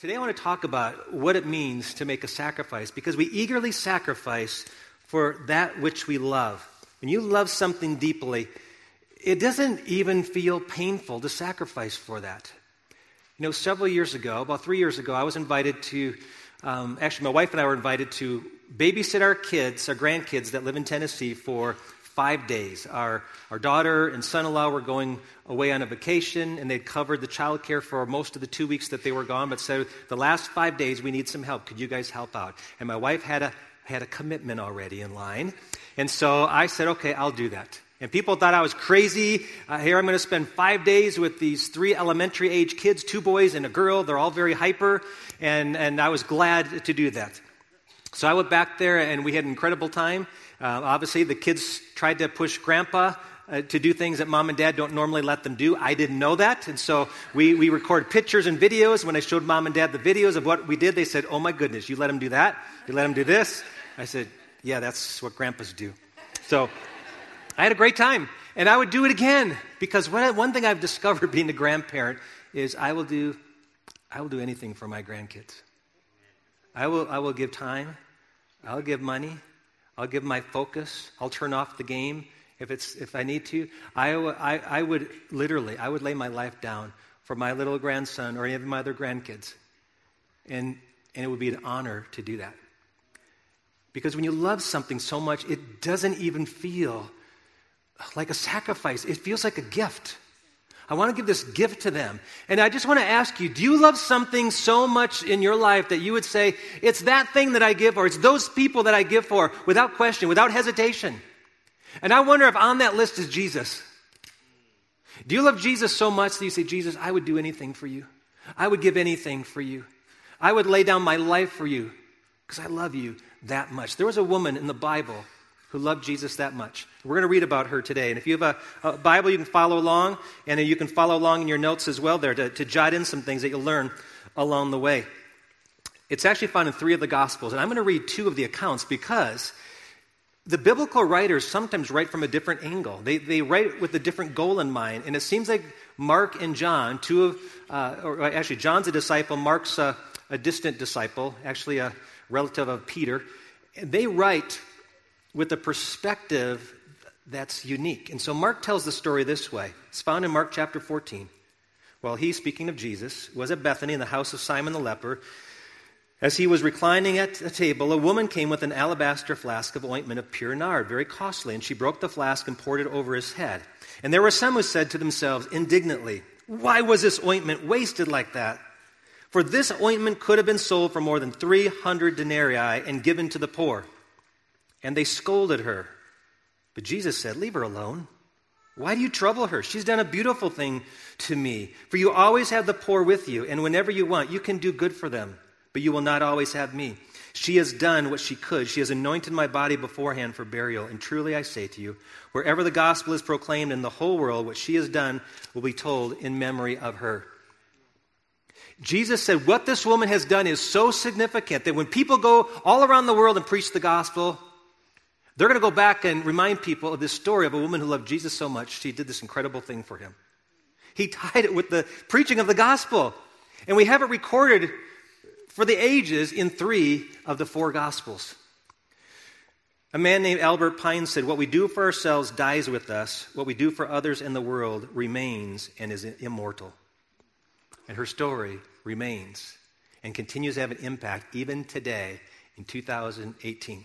Today, I want to talk about what it means to make a sacrifice because we eagerly sacrifice for that which we love. When you love something deeply, it doesn't even feel painful to sacrifice for that. You know, several years ago, about three years ago, I was invited to, um, actually, my wife and I were invited to babysit our kids, our grandkids that live in Tennessee for five days. Our, our daughter and son in law were going away on a vacation, and they'd covered the child care for most of the two weeks that they were gone, but said, The last five days, we need some help. Could you guys help out? And my wife had a, had a commitment already in line. And so I said, Okay, I'll do that. And people thought I was crazy. Uh, here I'm going to spend five days with these three elementary age kids, two boys and a girl. They're all very hyper. And, and I was glad to do that. So I went back there and we had an incredible time. Uh, obviously, the kids tried to push grandpa uh, to do things that mom and dad don't normally let them do. I didn't know that. And so we, we recorded pictures and videos. When I showed mom and dad the videos of what we did, they said, Oh my goodness, you let him do that? You let him do this? I said, Yeah, that's what grandpas do. So I had a great time. And I would do it again because one thing I've discovered being a grandparent is I will do, I will do anything for my grandkids. I will, I will give time. I'll give money. I'll give my focus. I'll turn off the game if, it's, if I need to. I, I, I would literally, I would lay my life down for my little grandson or any of my other grandkids. And, and it would be an honor to do that. Because when you love something so much, it doesn't even feel like a sacrifice, it feels like a gift. I want to give this gift to them. And I just want to ask you do you love something so much in your life that you would say, it's that thing that I give for, it's those people that I give for, without question, without hesitation? And I wonder if on that list is Jesus. Do you love Jesus so much that you say, Jesus, I would do anything for you? I would give anything for you. I would lay down my life for you because I love you that much. There was a woman in the Bible who loved Jesus that much. We're going to read about her today. And if you have a, a Bible, you can follow along, and you can follow along in your notes as well there to, to jot in some things that you'll learn along the way. It's actually found in three of the Gospels, and I'm going to read two of the accounts because the biblical writers sometimes write from a different angle. They, they write with a different goal in mind, and it seems like Mark and John, two of, uh, or actually, John's a disciple, Mark's a, a distant disciple, actually a relative of Peter. They write with a perspective that's unique. And so Mark tells the story this way. It's found in Mark chapter 14. While he, speaking of Jesus, was at Bethany in the house of Simon the leper, as he was reclining at a table, a woman came with an alabaster flask of ointment of pure nard, very costly, and she broke the flask and poured it over his head. And there were some who said to themselves indignantly, Why was this ointment wasted like that? For this ointment could have been sold for more than 300 denarii and given to the poor and they scolded her. But Jesus said, Leave her alone. Why do you trouble her? She's done a beautiful thing to me. For you always have the poor with you, and whenever you want, you can do good for them, but you will not always have me. She has done what she could. She has anointed my body beforehand for burial. And truly I say to you, wherever the gospel is proclaimed in the whole world, what she has done will be told in memory of her. Jesus said, What this woman has done is so significant that when people go all around the world and preach the gospel, they're going to go back and remind people of this story of a woman who loved Jesus so much, she did this incredible thing for him. He tied it with the preaching of the gospel. And we have it recorded for the ages in three of the four gospels. A man named Albert Pine said, What we do for ourselves dies with us, what we do for others in the world remains and is immortal. And her story remains and continues to have an impact even today in 2018.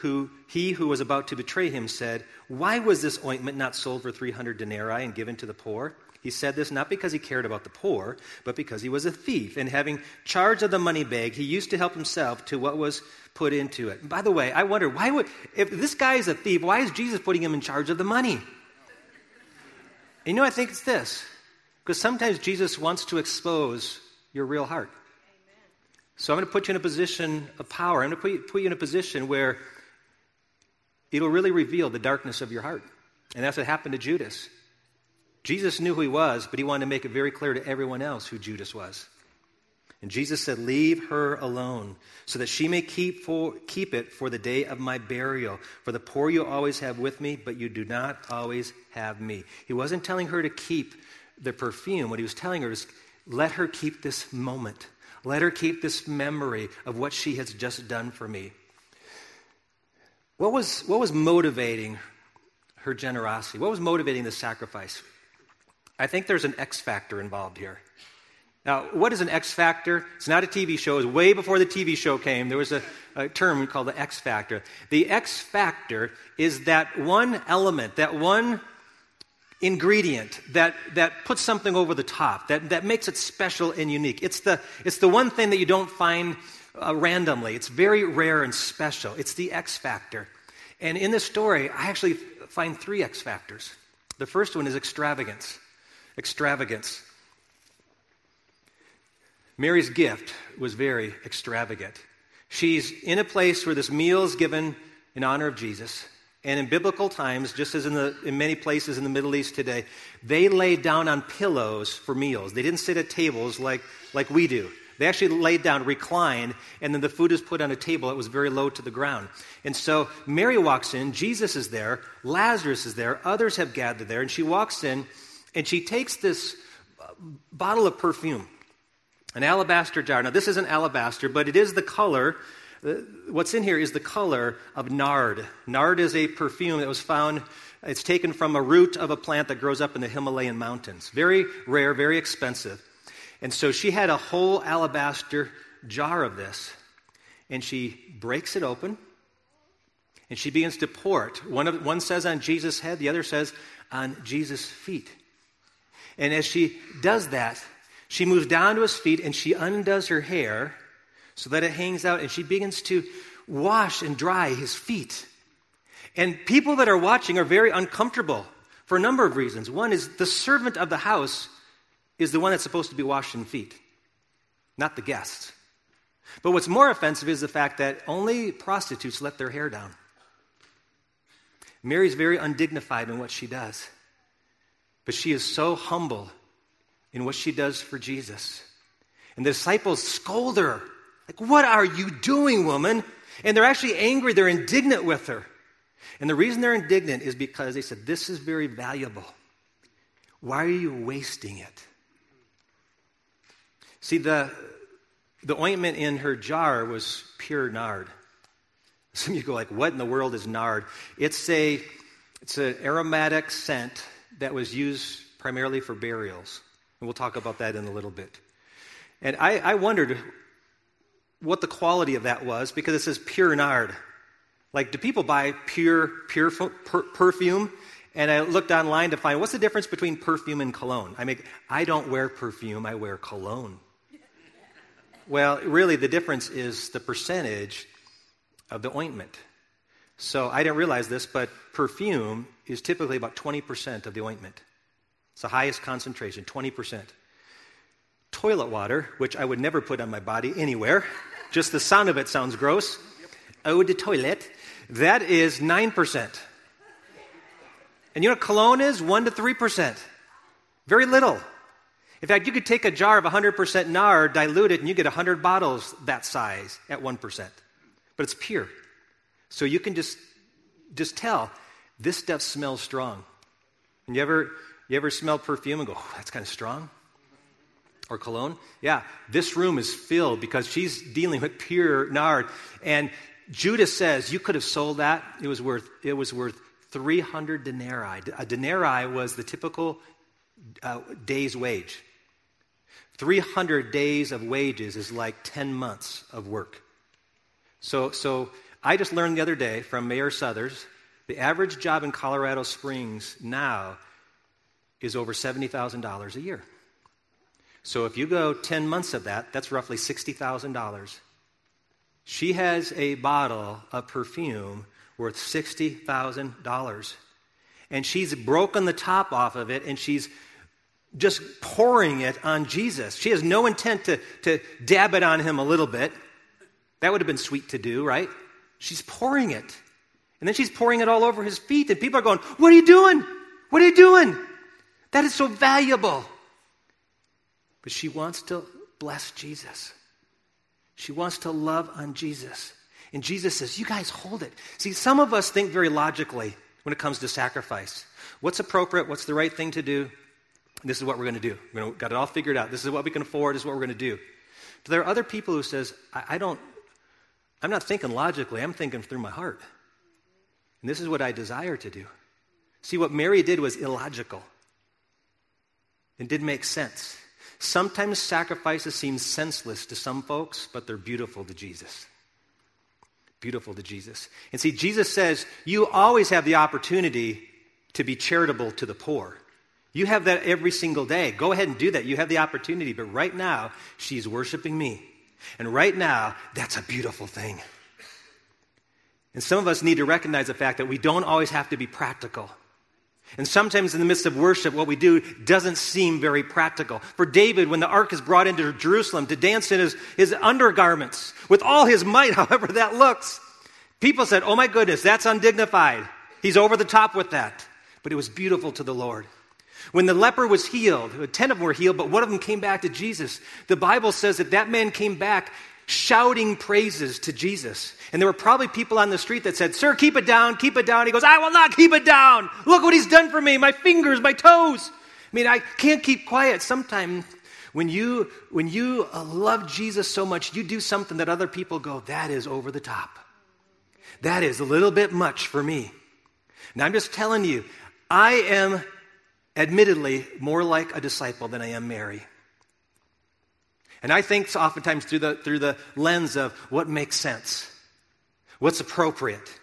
who he who was about to betray him said, Why was this ointment not sold for 300 denarii and given to the poor? He said this not because he cared about the poor, but because he was a thief. And having charge of the money bag, he used to help himself to what was put into it. By the way, I wonder, why would, if this guy is a thief, why is Jesus putting him in charge of the money? You know, I think it's this because sometimes Jesus wants to expose your real heart. So I'm going to put you in a position of power. I'm going to put you, put you in a position where it'll really reveal the darkness of your heart. And that's what happened to Judas. Jesus knew who he was, but he wanted to make it very clear to everyone else who Judas was. And Jesus said, Leave her alone, so that she may keep, for, keep it for the day of my burial. For the poor you always have with me, but you do not always have me. He wasn't telling her to keep the perfume. What he was telling her is, Let her keep this moment. Let her keep this memory of what she has just done for me. What was, what was motivating her generosity? What was motivating the sacrifice? I think there's an X factor involved here. Now, what is an X factor? It's not a TV show. It was way before the TV show came. There was a, a term called the X factor. The X factor is that one element, that one ingredient that, that puts something over the top, that, that makes it special and unique. It's the, it's the one thing that you don't find uh, randomly. It's very rare and special. It's the X factor. And in this story, I actually find three X factors. The first one is extravagance. Extravagance. Mary's gift was very extravagant. She's in a place where this meal is given in honor of Jesus. And in biblical times, just as in, the, in many places in the Middle East today, they laid down on pillows for meals. They didn't sit at tables like, like we do. They actually laid down, reclined, and then the food is put on a table that was very low to the ground. And so Mary walks in, Jesus is there, Lazarus is there, others have gathered there, and she walks in and she takes this uh, bottle of perfume, an alabaster jar. Now, this isn't alabaster, but it is the color What's in here is the color of nard. Nard is a perfume that was found, it's taken from a root of a plant that grows up in the Himalayan mountains. Very rare, very expensive. And so she had a whole alabaster jar of this, and she breaks it open, and she begins to pour it. One, of, one says on Jesus' head, the other says on Jesus' feet. And as she does that, she moves down to his feet and she undoes her hair so that it hangs out, and she begins to wash and dry his feet. And people that are watching are very uncomfortable for a number of reasons. One is the servant of the house is the one that's supposed to be washing feet, not the guest. But what's more offensive is the fact that only prostitutes let their hair down. Mary's very undignified in what she does, but she is so humble in what she does for Jesus. And the disciples scold her like, what are you doing, woman? And they're actually angry. They're indignant with her. And the reason they're indignant is because they said, This is very valuable. Why are you wasting it? See, the, the ointment in her jar was pure nard. Some of you go like, what in the world is nard? It's a it's an aromatic scent that was used primarily for burials. And we'll talk about that in a little bit. And I, I wondered what the quality of that was because it says pure nard. Like, do people buy pure, pure per- perfume? And I looked online to find what's the difference between perfume and cologne. I make, I don't wear perfume, I wear cologne. Well, really, the difference is the percentage of the ointment. So I didn't realize this, but perfume is typically about 20% of the ointment. It's the highest concentration, 20%. Toilet water, which I would never put on my body anywhere, just the sound of it sounds gross. Eau de toilette. That is 9%. And you know what cologne is? 1 to 3%. Very little. In fact, you could take a jar of 100% nard, dilute it, and you get 100 bottles that size at 1%. But it's pure. So you can just, just tell this stuff smells strong. And you ever, you ever smell perfume and go, oh, that's kind of strong? or cologne. Yeah, this room is filled because she's dealing with pure nard. And Judas says, You could have sold that. It was worth, it was worth 300 denarii. A denarii was the typical uh, day's wage. 300 days of wages is like 10 months of work. So, so I just learned the other day from Mayor Suthers the average job in Colorado Springs now is over $70,000 a year. So if you go 10 months of that, that's roughly $60,000. She has a bottle of perfume worth $60,000. And she's broken the top off of it and she's just pouring it on Jesus. She has no intent to, to dab it on him a little bit. That would have been sweet to do, right? She's pouring it. And then she's pouring it all over his feet, and people are going, What are you doing? What are you doing? That is so valuable. But she wants to bless Jesus. She wants to love on Jesus. And Jesus says, You guys hold it. See, some of us think very logically when it comes to sacrifice. What's appropriate? What's the right thing to do? This is what we're going to do. We've got it all figured out. This is what we can afford. This is what we're going to do. But there are other people who says, I, I don't, I'm not thinking logically. I'm thinking through my heart. And this is what I desire to do. See, what Mary did was illogical. It didn't make sense. Sometimes sacrifices seem senseless to some folks, but they're beautiful to Jesus. Beautiful to Jesus. And see, Jesus says you always have the opportunity to be charitable to the poor. You have that every single day. Go ahead and do that. You have the opportunity. But right now, she's worshiping me. And right now, that's a beautiful thing. And some of us need to recognize the fact that we don't always have to be practical. And sometimes in the midst of worship, what we do doesn't seem very practical. For David, when the ark is brought into Jerusalem to dance in his, his undergarments with all his might, however that looks, people said, Oh my goodness, that's undignified. He's over the top with that. But it was beautiful to the Lord. When the leper was healed, 10 of them were healed, but one of them came back to Jesus. The Bible says that that man came back shouting praises to Jesus. And there were probably people on the street that said, Sir, keep it down, keep it down. He goes, I will not keep it down. Look what he's done for me, my fingers, my toes. I mean, I can't keep quiet. Sometimes when you, when you uh, love Jesus so much, you do something that other people go, That is over the top. That is a little bit much for me. Now, I'm just telling you, I am admittedly more like a disciple than I am Mary. And I think oftentimes through the, through the lens of what makes sense, what's appropriate.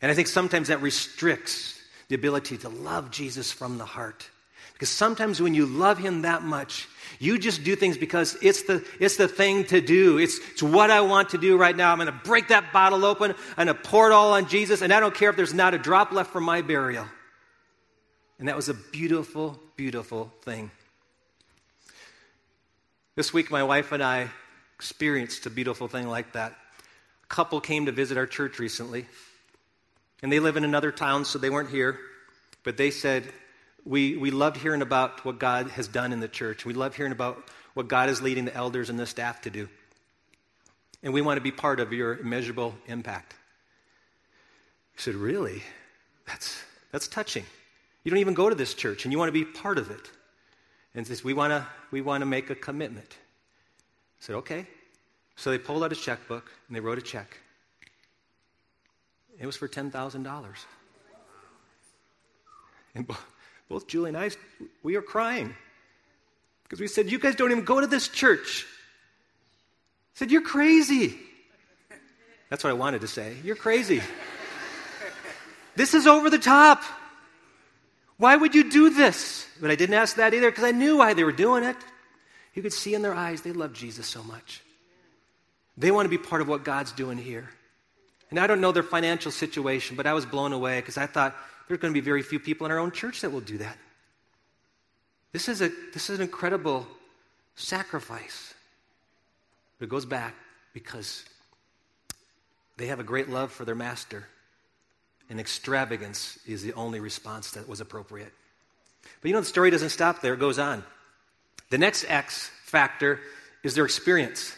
And I think sometimes that restricts the ability to love Jesus from the heart. Because sometimes when you love him that much, you just do things because it's the, it's the thing to do. It's, it's what I want to do right now. I'm going to break that bottle open. I'm going to pour it all on Jesus, and I don't care if there's not a drop left for my burial. And that was a beautiful, beautiful thing. This week, my wife and I experienced a beautiful thing like that. A couple came to visit our church recently, and they live in another town, so they weren't here. But they said, we, we loved hearing about what God has done in the church. We love hearing about what God is leading the elders and the staff to do. And we want to be part of your immeasurable impact. I said, Really? That's, that's touching. You don't even go to this church, and you want to be part of it and says, We want to we wanna make a commitment. I said, Okay. So they pulled out a checkbook and they wrote a check. It was for $10,000. And both Julie and I, we were crying because we said, You guys don't even go to this church. I said, You're crazy. That's what I wanted to say. You're crazy. this is over the top. Why would you do this? But I didn't ask that either because I knew why they were doing it. You could see in their eyes they love Jesus so much. They want to be part of what God's doing here. And I don't know their financial situation, but I was blown away because I thought there's going to be very few people in our own church that will do that. This is, a, this is an incredible sacrifice. But it goes back because they have a great love for their master and extravagance is the only response that was appropriate. But you know, the story doesn't stop there, it goes on. The next X factor is their experience.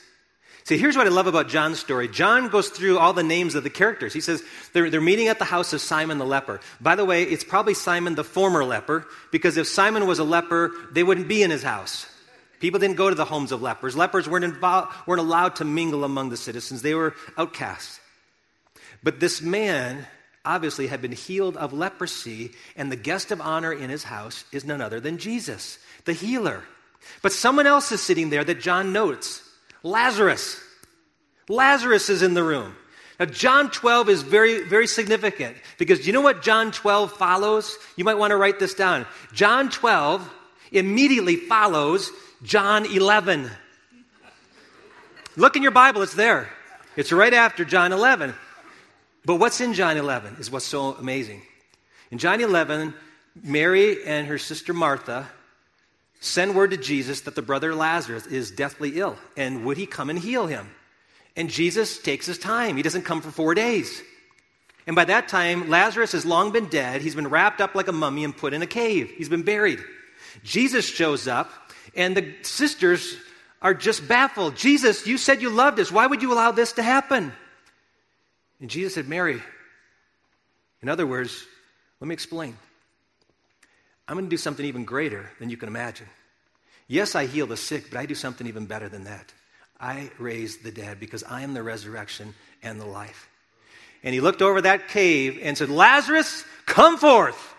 See, here's what I love about John's story. John goes through all the names of the characters. He says they're, they're meeting at the house of Simon the leper. By the way, it's probably Simon the former leper, because if Simon was a leper, they wouldn't be in his house. People didn't go to the homes of lepers. Lepers weren't, involved, weren't allowed to mingle among the citizens, they were outcasts. But this man obviously had been healed of leprosy, and the guest of honor in his house is none other than Jesus, the healer. But someone else is sitting there that John notes Lazarus. Lazarus is in the room. Now, John 12 is very, very significant because you know what John 12 follows? You might want to write this down. John 12 immediately follows John 11. Look in your Bible, it's there. It's right after John 11. But what's in John 11 is what's so amazing. In John 11, Mary and her sister Martha send word to Jesus that the brother Lazarus is deathly ill, and would he come and heal him? And Jesus takes his time. He doesn't come for four days. And by that time, Lazarus has long been dead. He's been wrapped up like a mummy and put in a cave. He's been buried. Jesus shows up, and the sisters are just baffled. Jesus, you said you loved us. Why would you allow this to happen? And Jesus said, Mary, in other words, let me explain. I'm going to do something even greater than you can imagine. Yes, I heal the sick, but I do something even better than that. I raise the dead because I am the resurrection and the life. And he looked over that cave and said, Lazarus, come forth.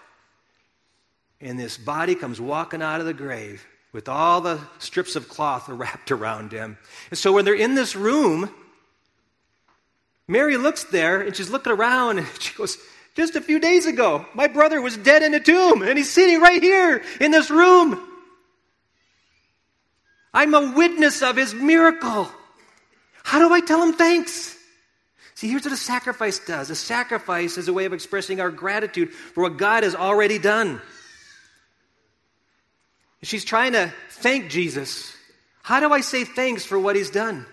And this body comes walking out of the grave with all the strips of cloth wrapped around him. And so when they're in this room, Mary looks there and she's looking around and she goes, Just a few days ago, my brother was dead in a tomb and he's sitting right here in this room. I'm a witness of his miracle. How do I tell him thanks? See, here's what a sacrifice does a sacrifice is a way of expressing our gratitude for what God has already done. She's trying to thank Jesus. How do I say thanks for what he's done?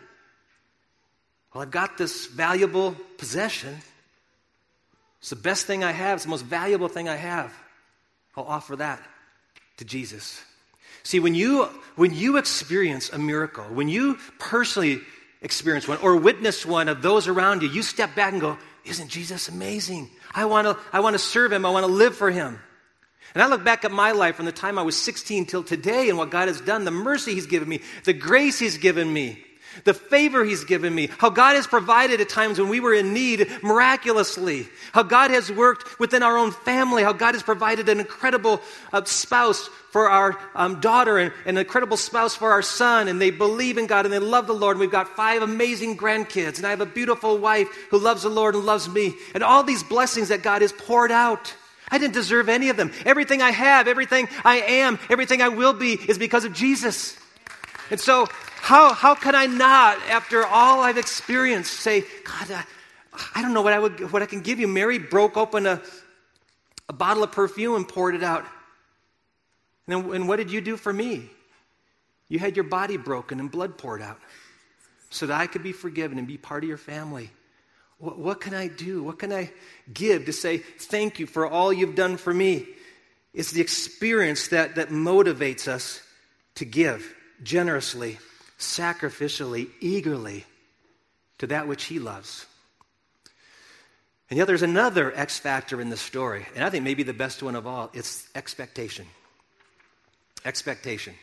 Well, I've got this valuable possession. It's the best thing I have, it's the most valuable thing I have. I'll offer that to Jesus. See, when you, when you experience a miracle, when you personally experience one or witness one of those around you, you step back and go, Isn't Jesus amazing? I want to I wanna serve him, I want to live for him. And I look back at my life from the time I was 16 till today and what God has done, the mercy He's given me, the grace He's given me, the favor He's given me, how God has provided at times when we were in need miraculously, how God has worked within our own family, how God has provided an incredible uh, spouse for our um, daughter and, and, an incredible spouse for our son, and they believe in God and they love the Lord. And we've got five amazing grandkids, and I have a beautiful wife who loves the Lord and loves me, and all these blessings that God has poured out. I didn't deserve any of them. Everything I have, everything I am, everything I will be is because of Jesus. And so how, how can I not, after all I've experienced, say, God, I, I don't know what I, would, what I can give you? Mary broke open a, a bottle of perfume and poured it out. And, then, and what did you do for me? You had your body broken and blood poured out so that I could be forgiven and be part of your family. What, what, can I do? What can I give to say thank you for all you've done for me? It's the experience that, that motivates us to give generously sacrificially, eagerly to that which he loves. And yet there's another X factor in the story, and I think maybe the best one of all it's expectation. Expectation.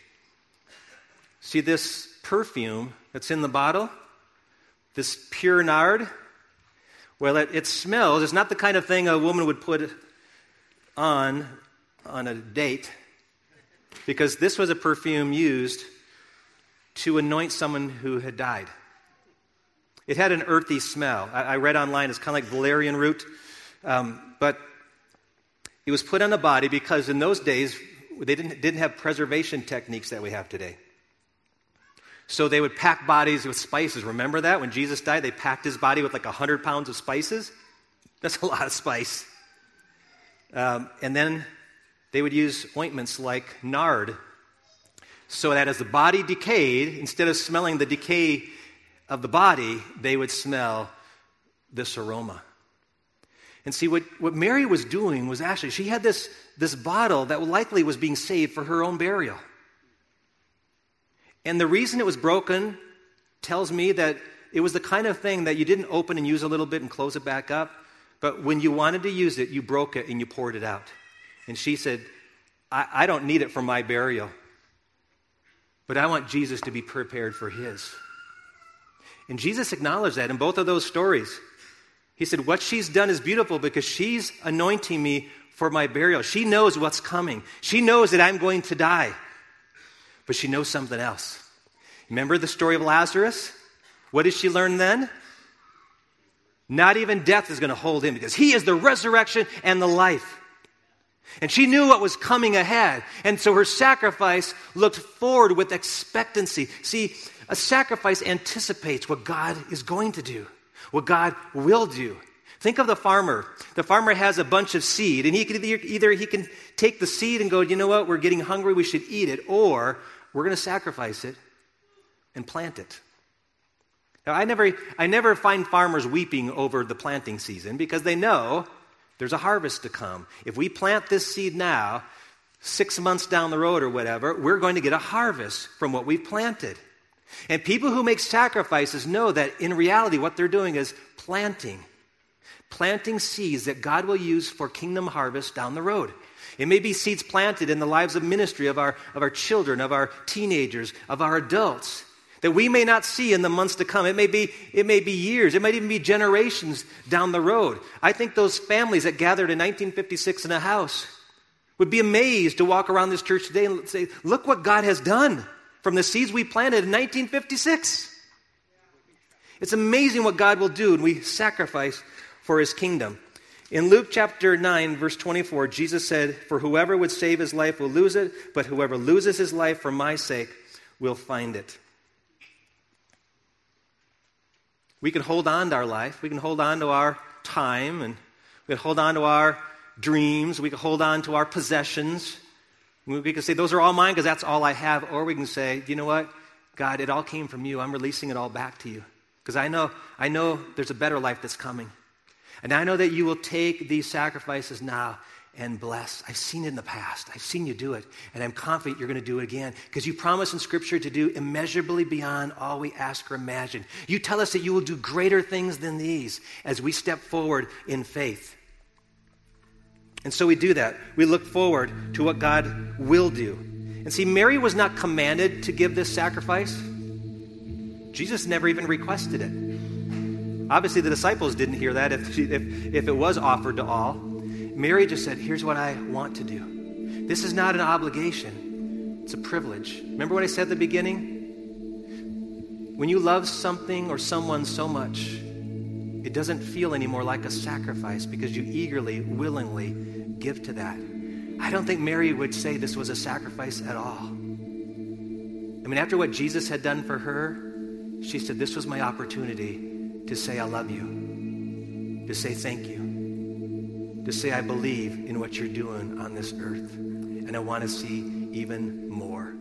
See this perfume that's in the bottle? This pure nard? Well, it, it smells. It's not the kind of thing a woman would put on on a date, because this was a perfume used to anoint someone who had died. It had an earthy smell. I, I read online it's kind of like valerian root, um, but it was put on a body because in those days they didn't, didn't have preservation techniques that we have today. So they would pack bodies with spices. Remember that? When Jesus died, they packed his body with like 100 pounds of spices. That's a lot of spice. Um, and then they would use ointments like nard so that as the body decayed, instead of smelling the decay of the body, they would smell this aroma. And see, what, what Mary was doing was actually, she had this, this bottle that likely was being saved for her own burial. And the reason it was broken tells me that it was the kind of thing that you didn't open and use a little bit and close it back up, but when you wanted to use it, you broke it and you poured it out. And she said, I, I don't need it for my burial. But I want Jesus to be prepared for his. And Jesus acknowledged that in both of those stories. He said, What she's done is beautiful because she's anointing me for my burial. She knows what's coming. She knows that I'm going to die. But she knows something else. Remember the story of Lazarus? What did she learn then? Not even death is going to hold him because he is the resurrection and the life. And she knew what was coming ahead. And so her sacrifice looked forward with expectancy. See, a sacrifice anticipates what God is going to do, what God will do. Think of the farmer. The farmer has a bunch of seed, and he can either, either he can take the seed and go, you know what, we're getting hungry, we should eat it, or we're going to sacrifice it and plant it. Now, I never, I never find farmers weeping over the planting season because they know there's a harvest to come. If we plant this seed now, six months down the road or whatever, we're going to get a harvest from what we've planted. And people who make sacrifices know that in reality, what they're doing is planting. Planting seeds that God will use for kingdom harvest down the road. It may be seeds planted in the lives of ministry of our, of our children, of our teenagers, of our adults that we may not see in the months to come. It may be, it may be years, it might even be generations down the road. I think those families that gathered in 1956 in a house would be amazed to walk around this church today and say, Look what God has done from the seeds we planted in 1956. It's amazing what God will do when we sacrifice for his kingdom. In Luke chapter 9, verse 24, Jesus said, For whoever would save his life will lose it, but whoever loses his life for my sake will find it. We can hold on to our life. We can hold on to our time and we can hold on to our dreams. We can hold on to our possessions. We can say, Those are all mine because that's all I have. Or we can say, You know what? God, it all came from you. I'm releasing it all back to you. Because I know, I know there's a better life that's coming. And I know that you will take these sacrifices now and bless. I've seen it in the past. I've seen you do it. And I'm confident you're going to do it again because you promise in Scripture to do immeasurably beyond all we ask or imagine. You tell us that you will do greater things than these as we step forward in faith. And so we do that. We look forward to what God will do. And see, Mary was not commanded to give this sacrifice, Jesus never even requested it. Obviously, the disciples didn't hear that if, if, if it was offered to all. Mary just said, Here's what I want to do. This is not an obligation, it's a privilege. Remember what I said at the beginning? When you love something or someone so much, it doesn't feel anymore like a sacrifice because you eagerly, willingly give to that. I don't think Mary would say this was a sacrifice at all. I mean, after what Jesus had done for her, she said, This was my opportunity to say, I love you, to say thank you to say, I believe in what you're doing on this earth, and I want to see even more.